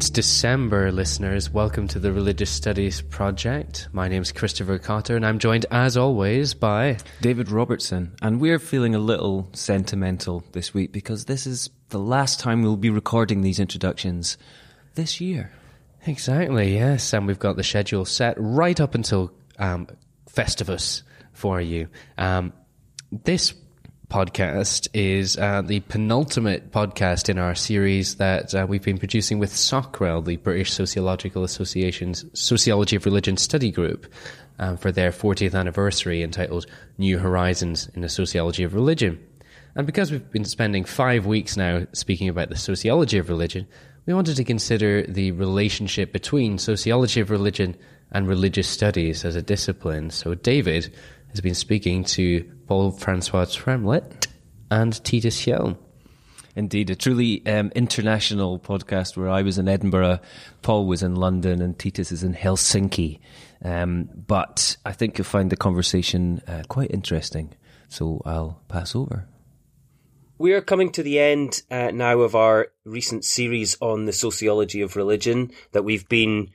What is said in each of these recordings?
It's December, listeners. Welcome to the Religious Studies Project. My name is Christopher Cotter, and I'm joined, as always, by David Robertson. And we're feeling a little sentimental this week because this is the last time we'll be recording these introductions this year. Exactly, yes. And we've got the schedule set right up until um, Festivus for you. Um, this podcast is uh, the penultimate podcast in our series that uh, we've been producing with SOCREL, the British Sociological Association's Sociology of Religion Study Group, um, for their 40th anniversary entitled New Horizons in the Sociology of Religion. And because we've been spending five weeks now speaking about the sociology of religion, we wanted to consider the relationship between sociology of religion and religious studies as a discipline. So, David has been speaking to Paul Francois Tremlett and Titus Hjelm. Indeed, a truly um, international podcast where I was in Edinburgh, Paul was in London, and Titus is in Helsinki. Um, but I think you'll find the conversation uh, quite interesting. So I'll pass over. We are coming to the end uh, now of our recent series on the sociology of religion that we've been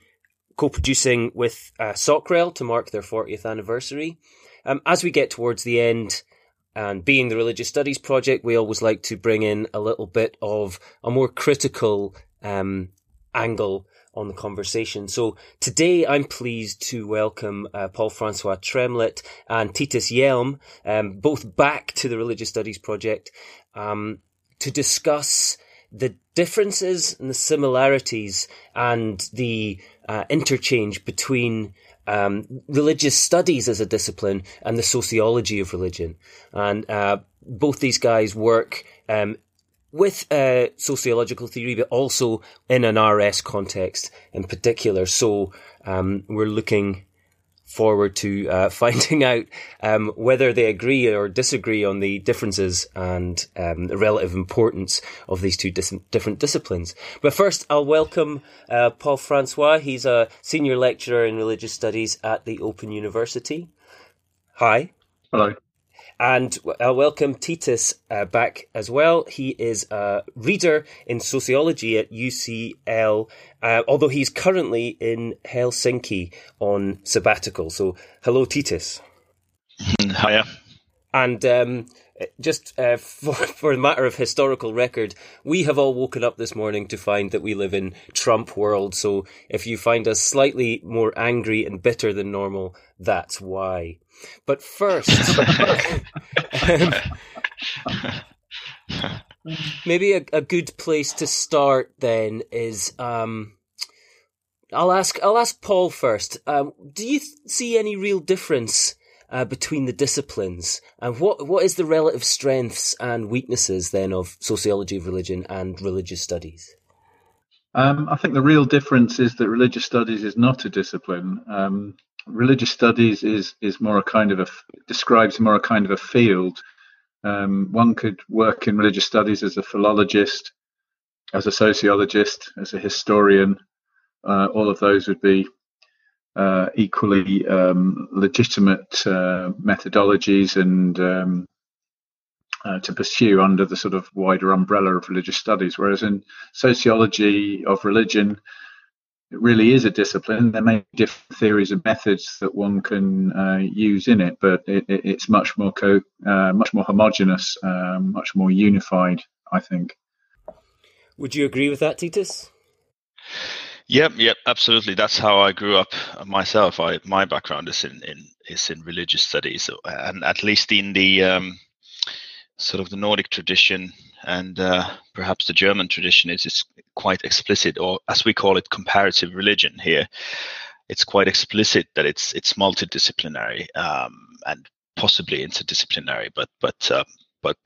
co-producing with uh, SOCREL to mark their 40th anniversary. Um, as we get towards the end, and being the religious studies project, we always like to bring in a little bit of a more critical um, angle on the conversation. So today I'm pleased to welcome uh, Paul Francois Tremlett and Titus Hjelm, um, both back to the Religious Studies Project, um, to discuss the differences and the similarities and the uh, interchange between um, religious studies as a discipline and the sociology of religion. And uh, both these guys work um, with uh, sociological theory, but also in an RS context in particular. So um, we're looking forward to uh, finding out um, whether they agree or disagree on the differences and um, the relative importance of these two dis- different disciplines. But first, I'll welcome uh, Paul Francois. He's a senior lecturer in religious studies at the Open University. Hi. Hello. And uh, welcome Titus uh, back as well. He is a reader in sociology at UCL, uh, although he's currently in Helsinki on sabbatical. So, hello, Titus. Hiya. And um, just uh, for, for a matter of historical record, we have all woken up this morning to find that we live in Trump world. So, if you find us slightly more angry and bitter than normal, that's why. But first, um, maybe a, a, good place to start then is um, I'll ask I'll ask Paul first. Um, do you th- see any real difference uh, between the disciplines, and what what is the relative strengths and weaknesses then of sociology of religion and religious studies? Um, I think the real difference is that religious studies is not a discipline. Um, religious studies is is more a kind of a describes more a kind of a field. Um, one could work in religious studies as a philologist, as a sociologist, as a historian. Uh, all of those would be uh, equally um, legitimate uh, methodologies and um, uh, to pursue under the sort of wider umbrella of religious studies. Whereas in sociology of religion, it really is a discipline. There may be different theories and methods that one can uh, use in it, but it, it, it's much more co- uh, much more homogenous, uh, much more unified. I think. Would you agree with that, Titus? Yep, yep, absolutely. That's how I grew up myself. I my background is in, in is in religious studies, and at least in the um, sort of the Nordic tradition and uh, perhaps the German tradition is, is quite explicit, or as we call it, comparative religion here. It's quite explicit that it's it's multidisciplinary um, and possibly interdisciplinary, but but uh, but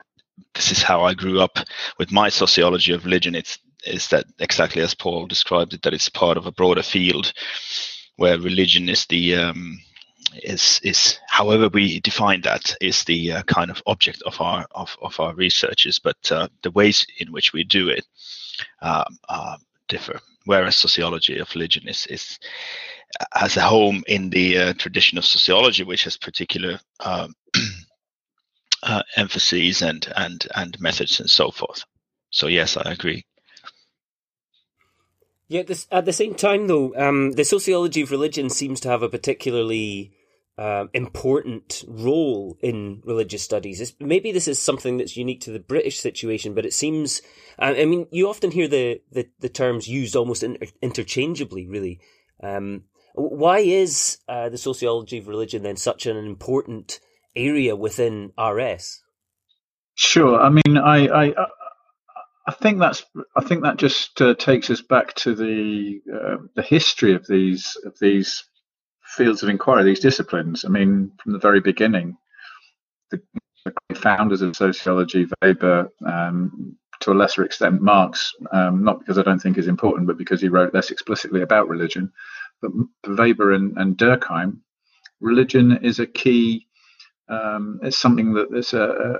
this is how I grew up with my sociology of religion. It's is that exactly as Paul described it, that it's part of a broader field where religion is the um, is is however we define that is the uh, kind of object of our of, of our researches, but uh, the ways in which we do it uh, differ. Whereas sociology of religion is is has a home in the uh, tradition of sociology, which has particular um, uh, emphases and and and methods and so forth. So yes, I agree. Yeah, this, at the same time, though, um, the sociology of religion seems to have a particularly uh, important role in religious studies. It's, maybe this is something that's unique to the British situation, but it seems. I mean, you often hear the, the, the terms used almost inter- interchangeably. Really, um, why is uh, the sociology of religion then such an important area within RS? Sure. I mean, I, I, I think that's. I think that just uh, takes us back to the uh, the history of these of these fields of inquiry, these disciplines. I mean, from the very beginning, the, the founders of sociology, Weber, um, to a lesser extent, Marx, um, not because I don't think is important, but because he wrote less explicitly about religion. But Weber and, and Durkheim, religion is a key. Um, it's something that is a, a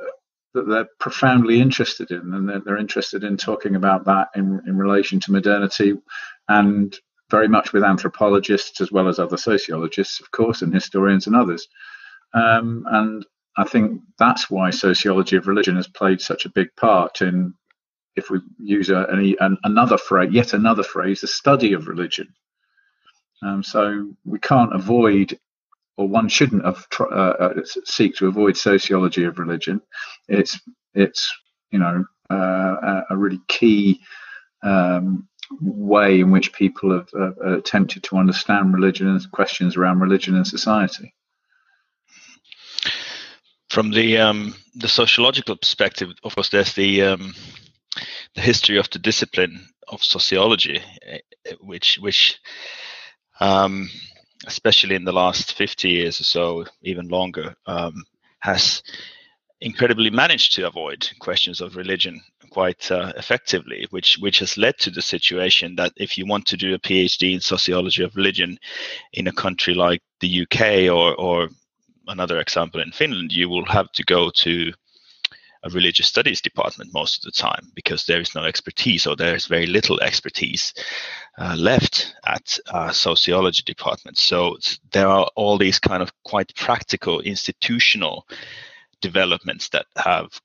that they're profoundly interested in, and they're, they're, interested in talking about that in, in relation to modernity and very much with anthropologists as well as other sociologists, of course, and historians and others. Um, and I think that's why sociology of religion has played such a big part in, if we use a, an, another phrase, yet another phrase, the study of religion. Um, so we can't avoid, or one shouldn't have tr- uh, uh, seek to avoid sociology of religion. It's it's you know uh, a really key um, way in which people have uh, attempted to understand religion and questions around religion and society. From the um, the sociological perspective, of course, there's the um, the history of the discipline of sociology, eh, which which um, especially in the last 50 years or so, even longer, um, has incredibly managed to avoid questions of religion quite uh, effectively, which which has led to the situation that if you want to do a PhD in sociology of religion in a country like the UK or or another example in Finland, you will have to go to a religious studies department most of the time because there is no expertise or there is very little expertise uh, left at uh, sociology departments. So there are all these kind of quite practical institutional developments that have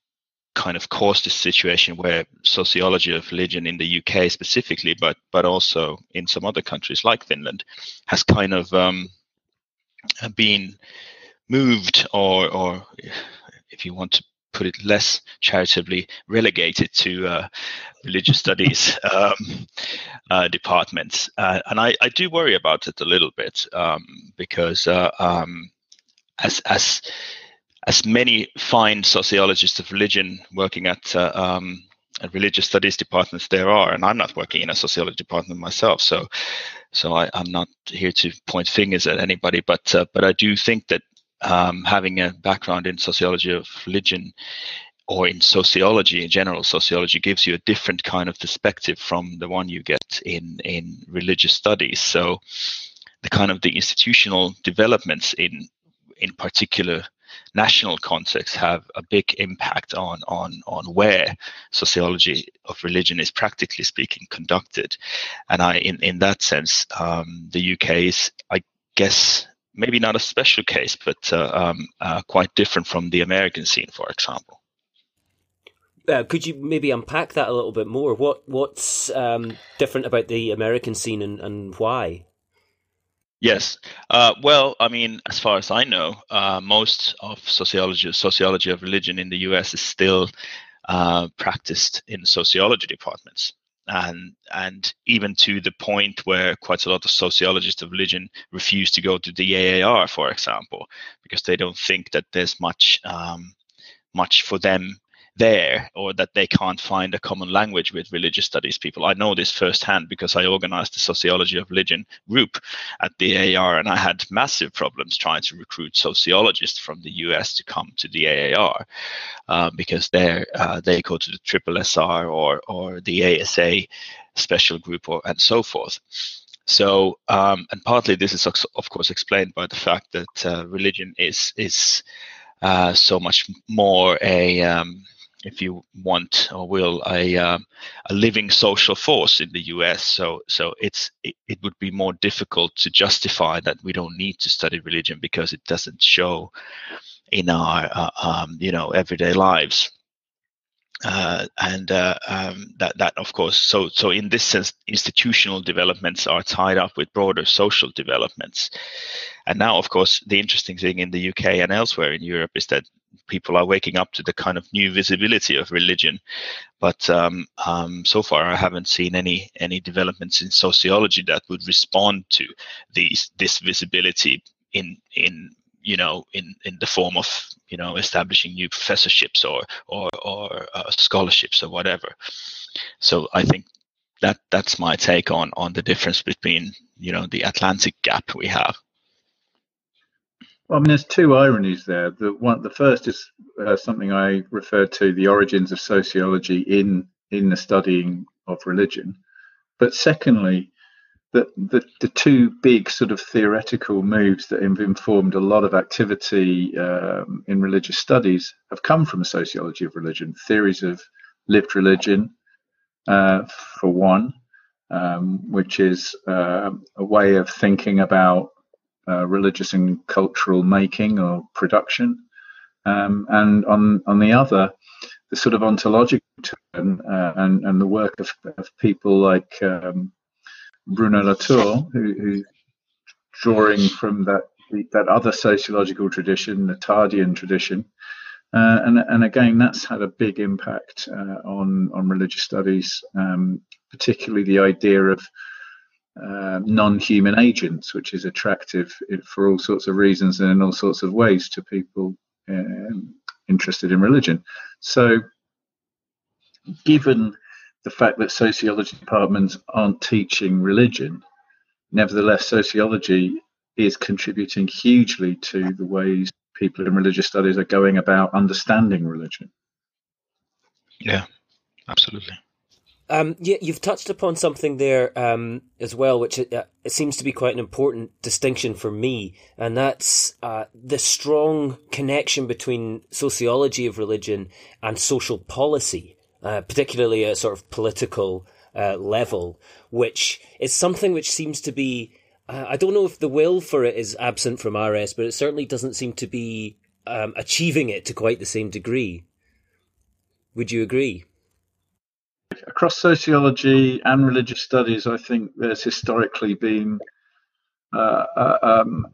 kind of caused this situation where sociology of religion in the UK specifically, but but also in some other countries like Finland, has kind of um, been moved or or if you want to put it less charitably relegated to uh, religious studies um, uh, departments? Uh, and I, I, do worry about it a little bit um, because uh, um, as as as many fine sociologists of religion working at, uh, um, at religious studies departments there are, and I'm not working in a sociology department myself, so so I, am not here to point fingers at anybody, but uh, but I do think that um, having a background in sociology of religion or in sociology in general, sociology gives you a different kind of perspective from the one you get in in religious studies. So the kind of the institutional developments in in particular national contexts have a big impact on on on where sociology of religion is practically speaking conducted and i in in that sense um, the uk is i guess maybe not a special case but uh, um, uh, quite different from the american scene for example uh, could you maybe unpack that a little bit more? What what's um, different about the American scene and, and why? Yes. Uh, well, I mean, as far as I know, uh, most of sociology, sociology of religion in the U.S. is still uh, practiced in sociology departments, and and even to the point where quite a lot of sociologists of religion refuse to go to the AAR, for example, because they don't think that there's much um, much for them there or that they can't find a common language with religious studies people. I know this firsthand because I organized the sociology of religion group at the AAR and I had massive problems trying to recruit sociologists from the US to come to the AAR uh, because they uh, they go to the triple SR or, or the ASA special group or, and so forth. So, um, and partly this is of course explained by the fact that uh, religion is is uh, so much more a um, if you want or will, a um, a living social force in the U.S. So so it's it, it, would be more difficult to justify that we don't need to study religion because it doesn't show in our uh, um, you know everyday lives. Uh, and uh, um, that that of course so so in this sense institutional developments are tied up with broader social developments. And now of course the interesting thing in the UK and elsewhere in Europe is that people are waking up to the kind of new visibility of religion. But um, um, so far I haven't seen any any developments in sociology that would respond to these this visibility in in you know, in, in the form of, you know, establishing new professorships or or, or uh, scholarships or whatever. So I think that that's my take on on the difference between, you know, the Atlantic gap we have. Well, I mean, there's two ironies there. The one, the first is uh, something I referred to: the origins of sociology in in the studying of religion. But secondly, the, the, the two big sort of theoretical moves that have informed a lot of activity um, in religious studies have come from sociology of religion, theories of lived religion, uh, for one, um, which is uh, a way of thinking about uh, religious and cultural making or production, um, and on on the other, the sort of ontological turn uh, and and the work of, of people like um, Bruno Latour, who, who's drawing from that that other sociological tradition, the Tardian tradition, uh, and and again that's had a big impact uh, on on religious studies, um, particularly the idea of uh, non-human agents, which is attractive for all sorts of reasons and in all sorts of ways to people um, interested in religion. So, given the fact that sociology departments aren't teaching religion, nevertheless, sociology is contributing hugely to the ways people in religious studies are going about understanding religion. Yeah, absolutely. Um, yeah, you've touched upon something there um, as well, which uh, it seems to be quite an important distinction for me, and that's uh, the strong connection between sociology of religion and social policy uh, particularly at sort of political uh, level, which is something which seems to be. Uh, I don't know if the will for it is absent from RS, but it certainly doesn't seem to be um, achieving it to quite the same degree. Would you agree? Across sociology and religious studies, I think there's historically been uh, um,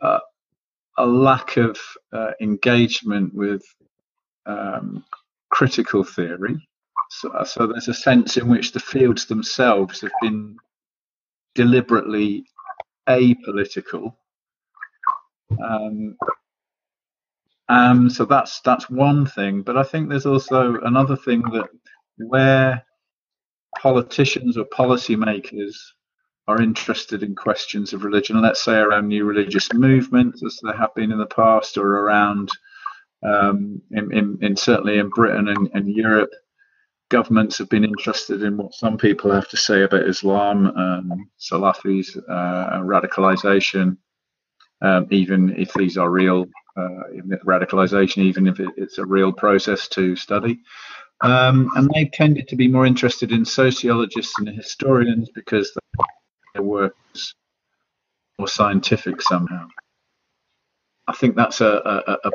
a lack of engagement with um, critical theory so, so there's a sense in which the fields themselves have been deliberately apolitical. Um, um, so that's that's one thing, but I think there's also another thing that where politicians or policymakers are interested in questions of religion, let's say around new religious movements, as there have been in the past, or around um, in, in, in, certainly in Britain and, and Europe, governments have been interested in what some people have to say about Islam, um, Salafis, uh, radicalization, um, even if these are real, uh, radicalization, even if it, it's a real process to study. Um, and they've tended to be more interested in sociologists and historians because their work is more scientific somehow. I think that's a, a, a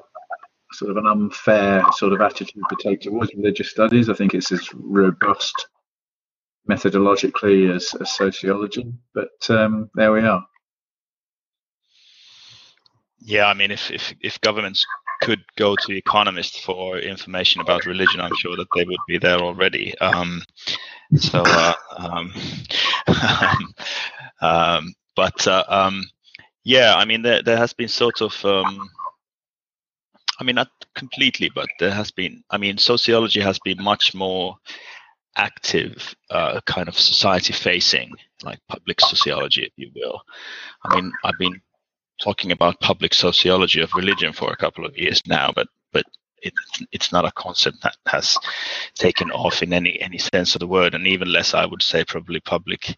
sort of an unfair sort of attitude to take towards religious studies. I think it's as robust methodologically as, as sociology, but um, there we are. Yeah, I mean, if, if, if governments could go to economists for information about religion, I'm sure that they would be there already. Um, so, uh, um, um, but uh, um, yeah, I mean, there, there has been sort of um, I mean, not completely, but there has been. I mean, sociology has been much more active, uh, kind of society-facing, like public sociology, if you will. I mean, I've been talking about public sociology of religion for a couple of years now, but but it, it's not a concept that has taken off in any any sense of the word, and even less, I would say, probably public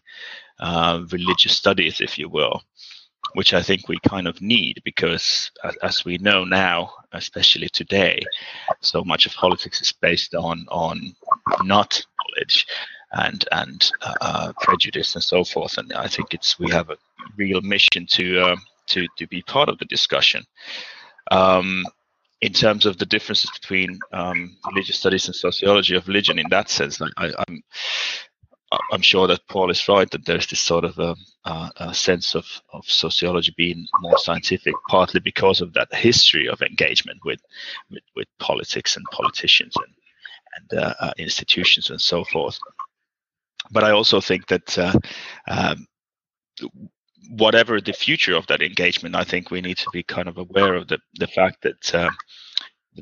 uh, religious studies, if you will which I think we kind of need because, as we know now, especially today, so much of politics is based on on not knowledge and and uh, prejudice and so forth. And I think it's we have a real mission to uh, to to be part of the discussion. Um, in terms of the differences between um, religious studies and sociology of religion, in that sense, I, I'm I'm sure that Paul is right that there's this sort of a, a, a, sense of, of sociology being more scientific, partly because of that history of engagement with with, with politics and politicians and and uh, uh, institutions and so forth. But I also think that uh, um, whatever the future of that engagement, I think we need to be kind of aware of the the fact that uh,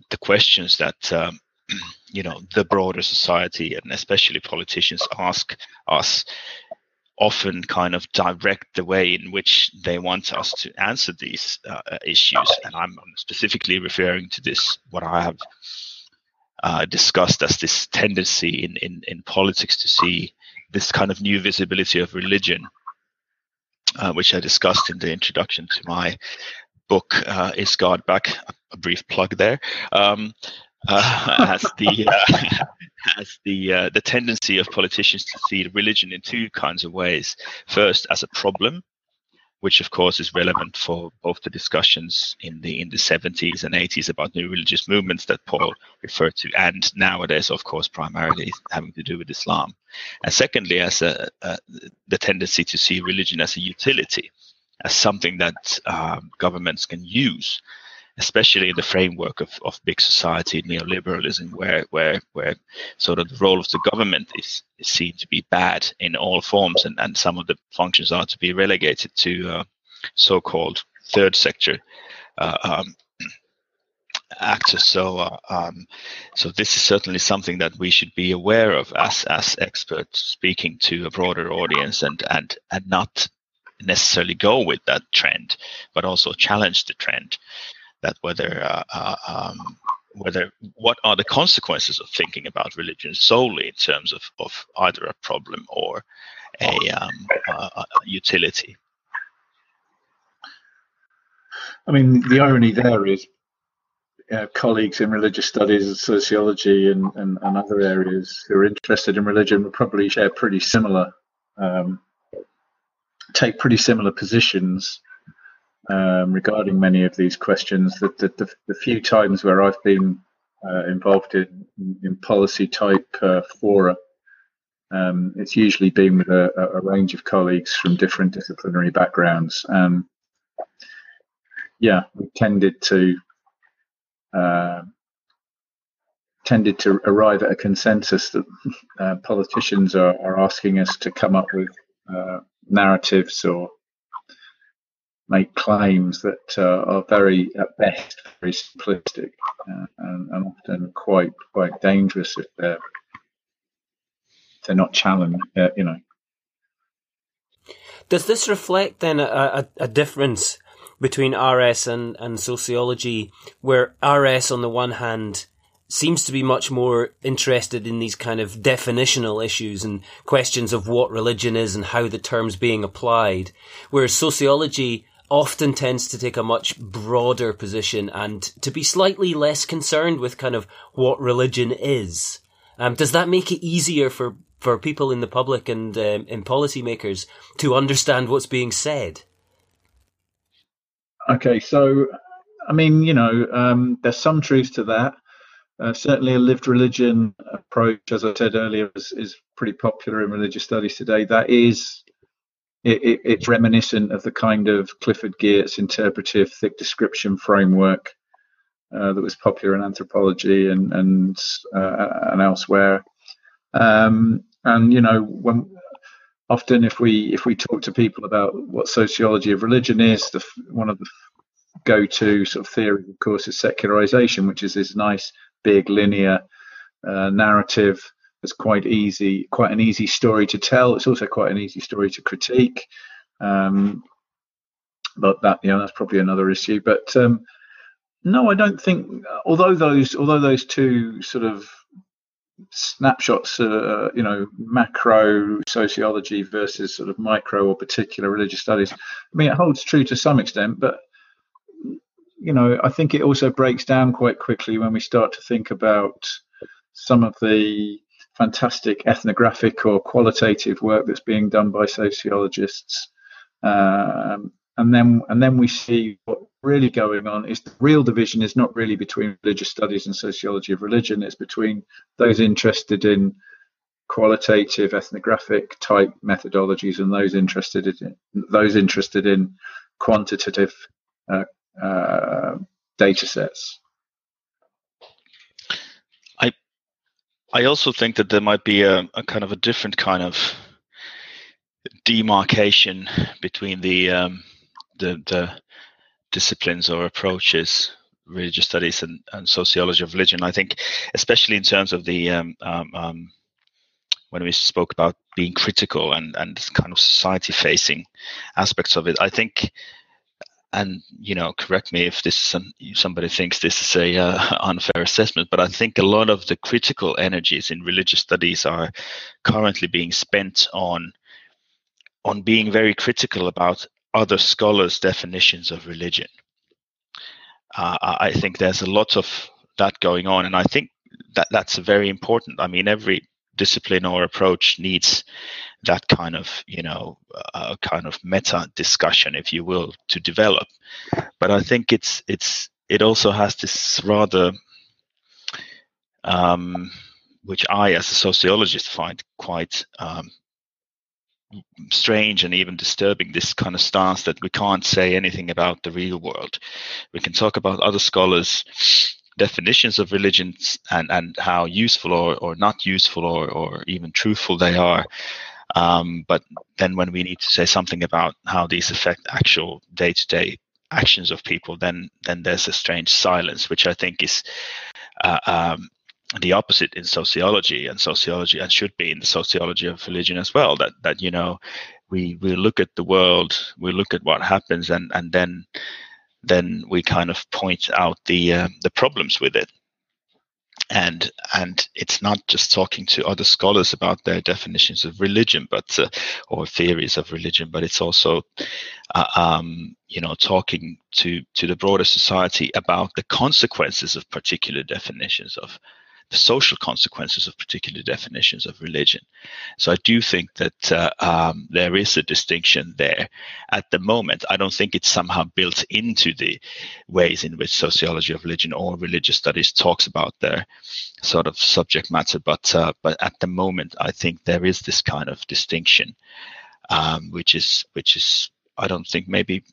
the questions that um, you know the broader society and especially politicians ask us often kind of direct the way in which they want us to answer these uh, issues. And I'm, specifically referring to this what i have uh, discussed as this tendency in, in, in politics to see this kind of new visibility of religion uh, which i discussed in the introduction to my book uh, is god back? A brief plug there. Um, uh, has the uh, has the uh, the tendency of politicians to see religion in two kinds of ways. First, as a problem, which of course is relevant for both the discussions in the in the 70s and 80s about new religious movements that Paul referred to, and nowadays, of course, primarily having to do with Islam. And secondly, as a, the tendency to see religion as a utility, as something that um, governments can use especially in the framework of, of big society neoliberalism, where where where sort of the role of the government is, is seen to be bad in all forms, and, and some of the functions are to be relegated to uh, so-called third sector uh, um, actors. So uh, um, so this is certainly something that we should be aware of as as experts speaking to a broader audience, and and and not necessarily go with that trend, but also challenge the trend that whether uh, uh, um, whether what are the consequences of thinking about religion solely in terms of, of either a problem or a, um, a utility. I mean, the irony there is uh, colleagues in religious studies and sociology and, and, and, other areas who are interested in religion would probably share pretty similar, um, take pretty similar positions um, regarding many of these questions. That the, the, the, few times where I've been uh, involved in, in policy type uh, fora, um, it's usually been with a, a, range of colleagues from different disciplinary backgrounds. Um, yeah, we tended to uh, tended to arrive at a consensus that uh, politicians are, are, asking us to come up with uh, narratives or make claims that uh, are very, at best, very simplistic uh, and, and, often quite quite dangerous if they're if they're not challenged. Uh, you know. Does this reflect then a, a, a difference between RS and, and sociology, where RS on the one hand seems to be much more interested in these kind of definitional issues and questions of what religion is and how the term's being applied, whereas sociology often tends to take a much broader position and to be slightly less concerned with kind of what religion is. Um, does that make it easier for, for people in the public and um, in policymakers to understand what's being said? Okay, so I mean, you know, um, there's some truth to that. Uh, certainly, a lived religion approach, as I said earlier, is, is pretty popular in religious studies today. That is it, it, it's reminiscent of the kind of Clifford Geertz interpretive thick description framework uh, that was popular in anthropology and and uh, and elsewhere. Um, and you know, when often if we if we talk to people about what sociology of religion is, the one of the go-to sort of theories, of course, is secularization, which is this nice big linear uh, narrative it's quite easy, quite an easy story to tell. It's also quite an easy story to critique. Um, but that, know, that's probably another issue. But um, no, I don't think. Although those, although those two sort of snapshots, uh, you know, macro sociology versus sort of micro or particular religious studies. I mean, it holds true to some extent, but you know, I think it also breaks down quite quickly when we start to think about some of the fantastic ethnographic or qualitative work that's being done by sociologists. Um, and then and then we see what really going on is the real division is not really between religious studies and sociology of religion. It's between those interested in qualitative ethnographic type methodologies and those interested in those interested in quantitative uh, uh, data sets. I I also think that there might be a, a kind of a different kind of demarcation between the um, the the disciplines or approaches religious studies and, and sociology of religion. I think especially in terms of the um, um, um, when we spoke about being critical and and kind of society facing aspects of it i think and you know correct me if this is some, somebody thinks this is a uh, unfair assessment but i think a lot of the critical energies in religious studies are currently being spent on on being very critical about other scholars' definitions of religion. Uh, I think there's a lot of that going on, and I think that that's very important. I mean, every discipline or approach needs that kind of, you know, uh, kind of meta discussion, if you will, to develop. But I think it's it's it also has this rather, um, which I, as a sociologist, find quite um, strange and even disturbing this kind of stance that we can't say anything about the real world. We can talk about other scholars' definitions of religions and, and how useful or, or not useful or, or even truthful they are. Um, but then when we need to say something about how these affect actual day to day actions of people, then then there's a strange silence, which I think is uh, um, the opposite in sociology and sociology and should be in the sociology of religion as well that that you know we we look at the world we look at what happens and and then then we kind of point out the uh, the problems with it. And and it's not just talking to other scholars about their definitions of religion but uh, or theories of religion but it's also uh, um, you know talking to to the broader society about the consequences of particular definitions of the social consequences of particular definitions of religion. So I do think that uh, um, there is a distinction there at the moment. I don't think it's somehow built into the ways in which sociology of religion or religious studies talks about their sort of subject matter, but uh, but at the moment, I think there is this kind of distinction, um, which is which is I don't think maybe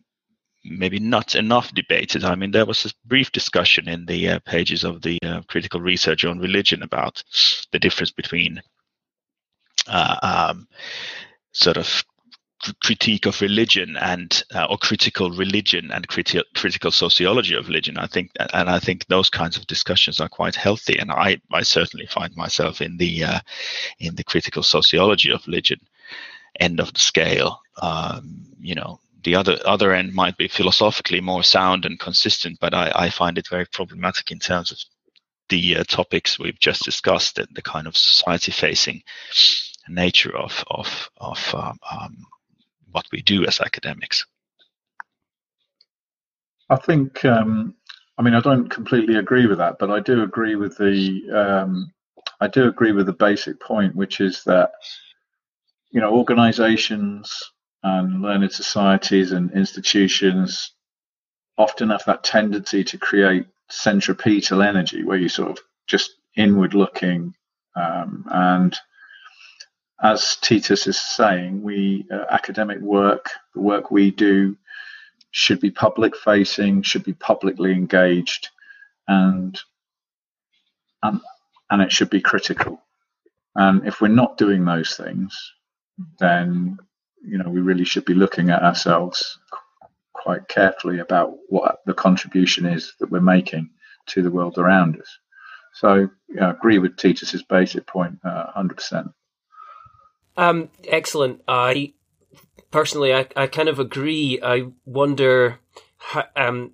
maybe not enough debated. I mean, there was a brief discussion in the uh, pages of the uh, critical research on religion about the difference between uh, um, sort of critique of religion and uh, or critical religion and criti- critical sociology of religion. I think, and I think those kinds of discussions are quite healthy. And I, I certainly find myself in the uh, in the critical sociology of religion end of the scale. Um, you know, the other other end might be philosophically more sound and consistent, but I, I find it very problematic in terms of the uh, topics we've just discussed and the kind of society-facing nature of of of um, um, what we do as academics. I think, um, I mean, I don't completely agree with that, but I do agree with the, um, I do agree with the basic point, which is that, you know, organisations and learned societies and institutions often have that tendency to create centripetal energy where you sort of just inward looking um, and as Titus is saying, we uh, academic work, the work we do, should be public facing, should be publicly engaged, and and and it should be critical. And if we're not doing those things, then you know we really should be looking at ourselves quite carefully about what the contribution is that we're making to the world around us. So yeah, I agree with Titus's basic point, uh, hundred percent. Um, excellent. I personally, I, I kind of agree. I wonder how, um,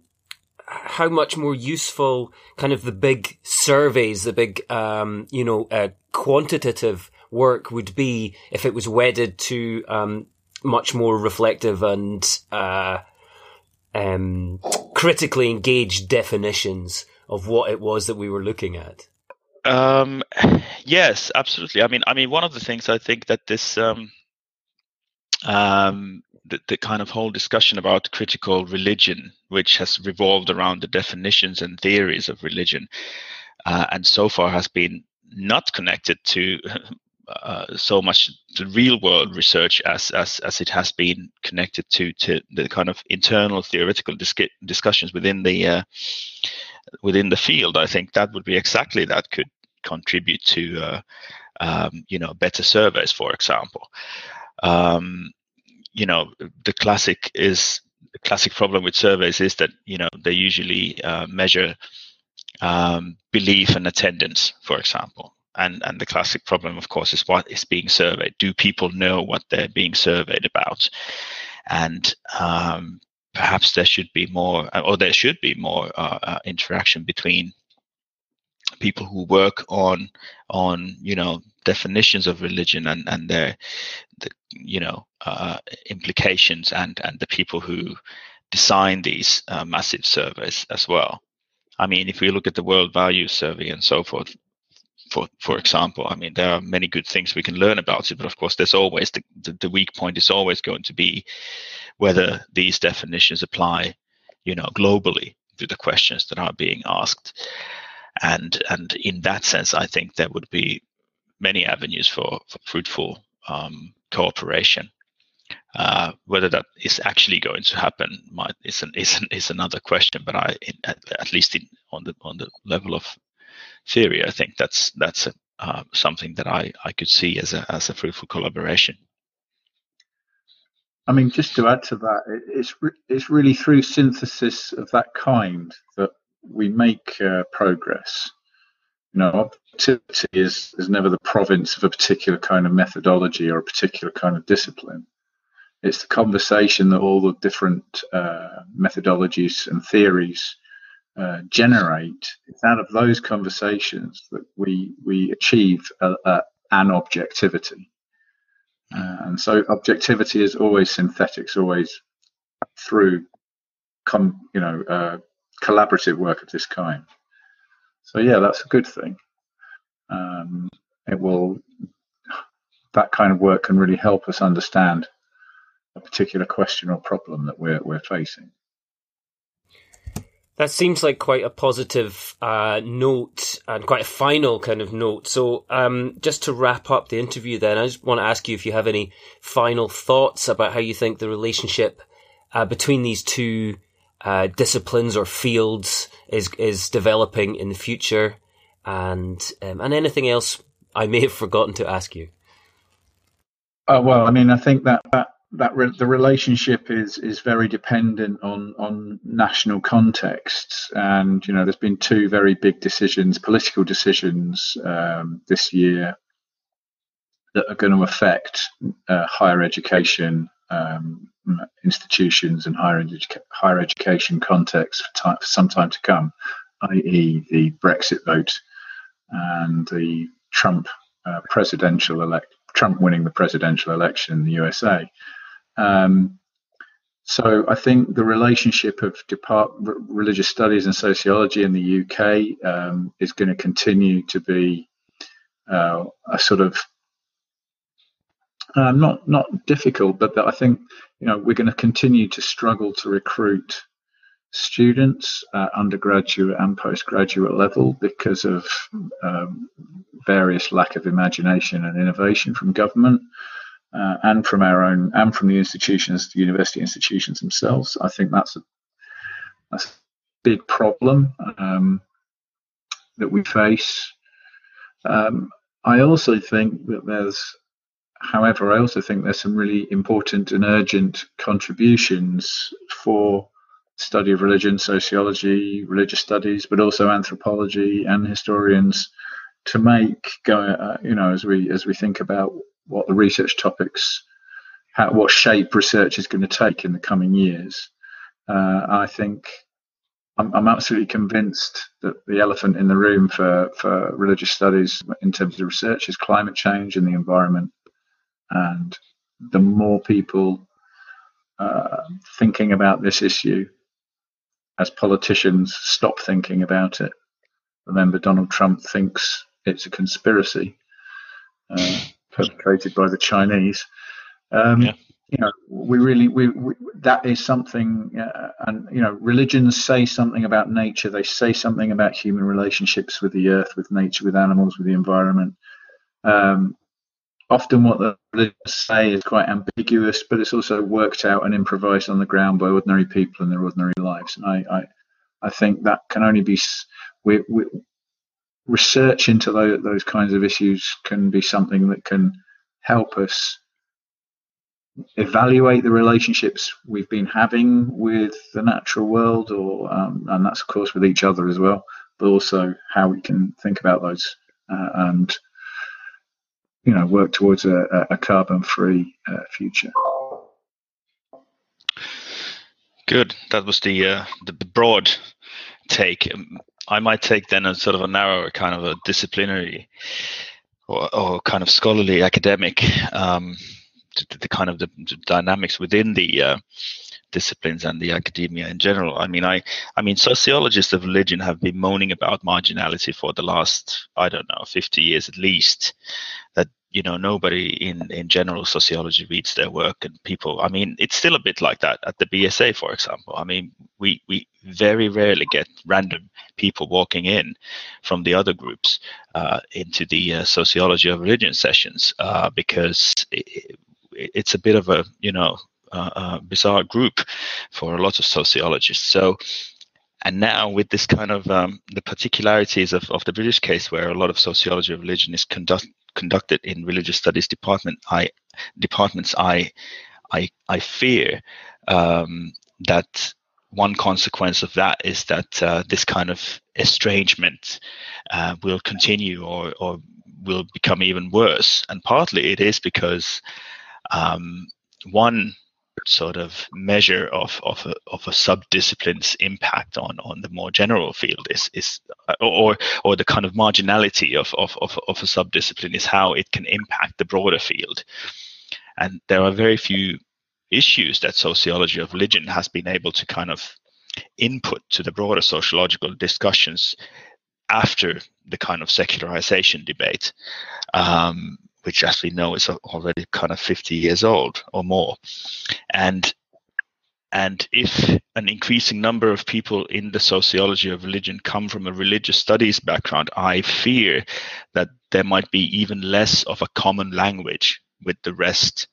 how much more useful kind of the big surveys, the big, um, you know, uh, quantitative work would be if it was wedded to um, much more reflective and uh, um, critically engaged definitions of what it was that we were looking at. Um, yes, absolutely. I mean, I mean, one of the things I think that this um, um, the, the kind of whole discussion about critical religion, which has revolved around the definitions and theories of religion, uh, and so far has been not connected to uh, so much the real world research as, as as it has been connected to to the kind of internal theoretical discussions within the uh, within the field. I think that would be exactly that could contribute to uh, um, you know better surveys, for example. Um, you know the classic is the classic problem with surveys is that you know they usually uh, measure um, belief and attendance, for example. And and the classic problem, of course, is what is being surveyed. Do people know what they're being surveyed about? And um, perhaps there should be more, or there should be more uh, uh, interaction between people who work on on you know definitions of religion and and their the you know uh, implications and and the people who design these uh, massive surveys as well I mean, if we look at the World Values Survey and so forth, for for example, I mean, there are many good things we can learn about it, but of course, there's always the, the, the weak point is always going to be whether these definitions apply, you know, globally to the questions that are being asked. And and in that sense, I think there would be many avenues for, for fruitful um, cooperation. Uh, whether that is actually going to happen might is an, is, an, is another question. But I, in, at, at, least in, on the on the level of theory, I think that's that's a, uh, something that I, I could see as a as a fruitful collaboration. I mean, just to add to that, it, it's re- it's really through synthesis of that kind that we make uh, progress. You know, objectivity is is never the province of a particular kind of methodology or a particular kind of discipline it's the conversation that all the different uh, methodologies and theories uh, generate. It's out of those conversations that we we achieve a, a, an objectivity. Uh, and so objectivity is always synthetic, it's always through com, you know uh, collaborative work of this kind. So yeah, that's a good thing. Um, it will that kind of work can really help us understand a particular question or problem that we're we're facing. That seems like quite a positive uh, note and quite a final kind of note. So, um, just to wrap up the interview, then I just want to ask you if you have any final thoughts about how you think the relationship uh, between these two uh, disciplines or fields is is developing in the future, and um, and anything else I may have forgotten to ask you. Uh, well, I mean, I think that, that that re- the relationship is is very dependent on on national contexts and you know there's been two very big decisions political decisions um, this year that are going to affect uh, higher education um, institutions and higher, higher education contexts for, time, for some time to come i.e. the brexit vote and the trump uh, presidential elect Trump winning the presidential election in the USA. Um, so I think the relationship of depart- religious studies and sociology in the UK um, is going to continue to be uh, a sort of uh, not not difficult, but I think you know we're going to continue to struggle to recruit students at undergraduate and postgraduate level because of um, various lack of imagination and innovation from government uh, and from our own and from the institutions, the university institutions themselves. I think that's a, that's a big problem um, that we face. Um, I also think that there's, however, I also think there's some really important and urgent contributions for study of religion, sociology, religious studies, but also anthropology and historians to make go uh, you know as we as we think about what the research topics, how, what shape research is going to take in the coming years. Uh, I think I'm, I'm, absolutely convinced that the elephant in the room for, for religious studies in terms of research is climate change and the environment. And the more people uh, thinking about this issue as politicians stop thinking about it. Remember, Donald Trump thinks it's a conspiracy. Uh, perpetrated by the Chinese. Um, yeah. you know, we really we, we that is something, uh, and you know, religions say something about nature. They say something about human relationships with the earth, with nature, with animals, with the environment. Um, often, what the religions say is quite ambiguous, but it's also worked out and improvised on the ground by ordinary people in their ordinary lives. And I, I, I think that can only be we, we, research into those, those kinds of issues can be something that can help us evaluate the relationships we've been having with the natural world, or um, and that's of course with each other as well, but also how we can think about those uh, and you know work towards a, a carbon-free uh, future. Good. That was the uh, the broad take. I might take then a sort of a narrower kind of a disciplinary or, or kind of scholarly academic um, the, the, kind of the, the dynamics within the uh, disciplines and the academia in general. I mean, I, I mean, sociologists of religion have been moaning about marginality for the last, I don't know, 50 years at least. That you know nobody in in general sociology reads their work and people i mean it's still a bit like that at the bsa for example. I mean we we very rarely get random people walking in from the other groups uh, into the uh, sociology of religion sessions uh, because it, it's a bit of a you know bizarre group for a lot of sociologists. So and now with this kind of um, the particularities of, of the british case where a lot of sociology of religion is conduct, conducted in religious studies department, I departments, I I I fear um, that one consequence of that is that uh, this kind of estrangement uh, will continue or or will become even worse. And partly it is because um, one sort of measure of of a, of a subdiscipline's impact on on the more general field is is or or the kind of marginality of of of, of a subdiscipline is how it can impact the broader field. And there are very few issues that sociology of religion has been able to kind of input to the broader sociological discussions after the kind of secularization debate. Um, which as we know is already kind of 50 years old or more. And and if an increasing number of people in the sociology of religion come from a religious studies background, I fear that there might be even less of a common language with the rest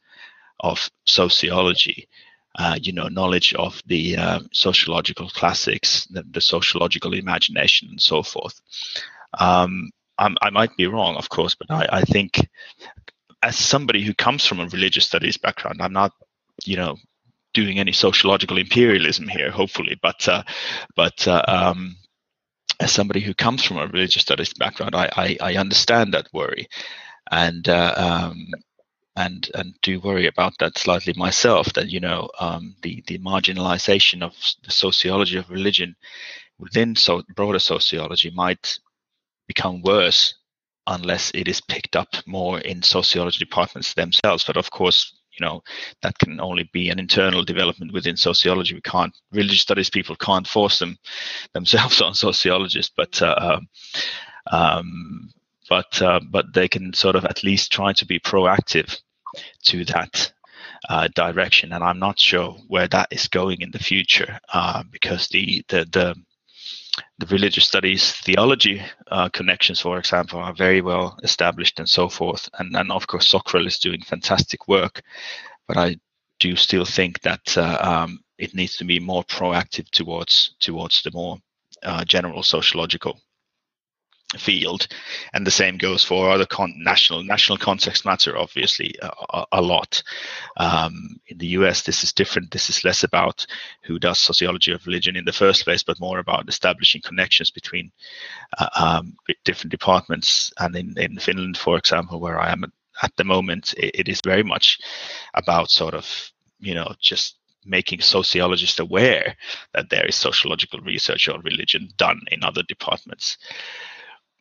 of sociology. Uh, you know, knowledge of the uh, sociological classics, the, the, sociological imagination, and so forth. Um, I'm, i might be wrong, of course, but I, I think as somebody who comes from a religious studies background, I'm not, you know, doing any sociological imperialism here, hopefully, but uh, but uh, um, as somebody who comes from a religious studies background, I I, I understand that worry, and uh, um, and and do worry about that slightly myself. That you know um, the the marginalization of the sociology of religion within so broader sociology might become worse unless it is picked up more in sociology departments themselves. But of course, you know that can only be an internal development within sociology. We can't religious studies people can't force them themselves on sociologists, but uh, um, um, but uh, but they can sort of at least try to be proactive to that uh, direction. And I'm not sure where that is going in the future uh, because the the the the religious studies theology uh, connections, for example, are very well established and so forth. And, and of course, SOCREL is doing fantastic work, but I do still think that uh, um, it needs to be more proactive towards towards the more uh, general sociological field. And the same goes for other con- national national context matter obviously a, a lot. Um, in the us this is different. This is less about who does sociology of religion in the first place but more about establishing connections between uh, um, different departments. And in, in finland for example where i am at, at the moment it, it is very much about sort of you know just making sociologists aware that there is sociological research on religion done in other departments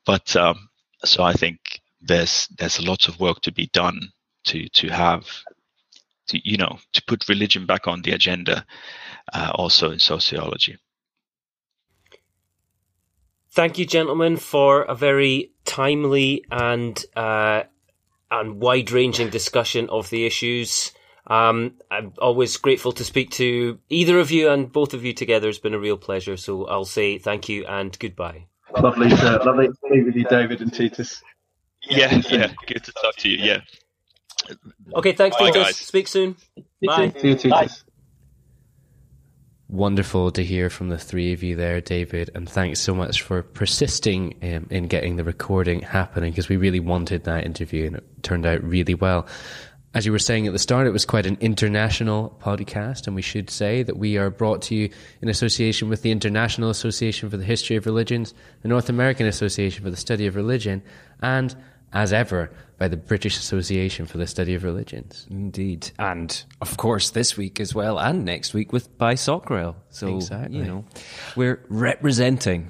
but um, so I think there's there's a lot of work to be done to to have to you know to put religion back on the agenda, uh, also in sociology. Thank you, gentlemen, for a very timely and uh, and wide-ranging discussion of the issues. Um, I'm always grateful to speak to either of you and both of you together has been a real pleasure. So I'll say thank you and goodbye. Lovely, to, lovely to be with you, David and Titus. Yeah, yeah, good to talk to you. Yeah. Okay, thanks, Bye, Titus. guys. Speak soon. Bye. See you, Titus. Wonderful to hear from the three of you there, David, and thanks so much for persisting um, in getting the recording happening because we really wanted that interview and it turned out really well. As you were saying at the start, it was quite an international podcast, and we should say that we are brought to you in association with the International Association for the History of Religions, the North American Association for the Study of Religion, and, as ever, by the British Association for the Study of Religions. Indeed. And of course, this week as well, and next week with by SOCREL. So, Exactly. you know, we're representing.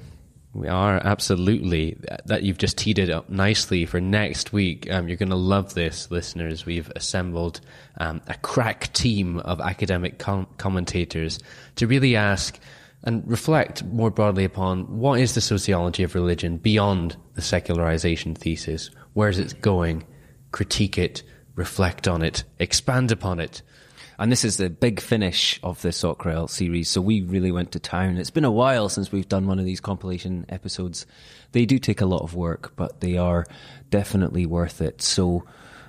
We are absolutely that you've just teed it up nicely for next week. Um, you're going to love this, listeners. We've assembled um, a crack team of academic com- commentators to really ask and reflect more broadly upon what is the sociology of religion beyond the secularization thesis. Where is it going? Critique it, reflect on it, expand upon it. And this is the big finish of the SOCREL series. So we really went to town. It's been a while since we've done one of these compilation episodes. They do take a lot of work, but they are definitely worth it. So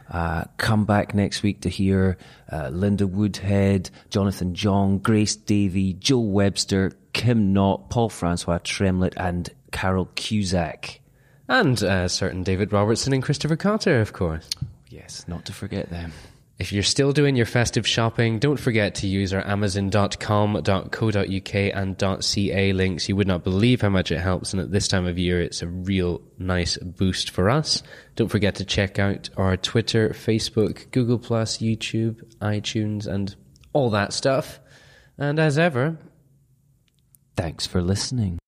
uh, come back next week to hear uh, Linda Woodhead, Jonathan Jong, Grace Davie, Joel Webster, Kim Knott, Paul Francois Tremlett, and Carole Cusack. And uh, certain David Robertson and Christopher Cotter, of course. Yes, not to forget them. If you're still doing your festive shopping, don't forget to use our amazon.com.co.uk and .ca links. You would not believe how much it helps, and at this time of year, it's a real nice boost for us. Don't forget to check out our Twitter, Facebook, Google+, YouTube, iTunes, and all that stuff. And as ever, Thanks for listening.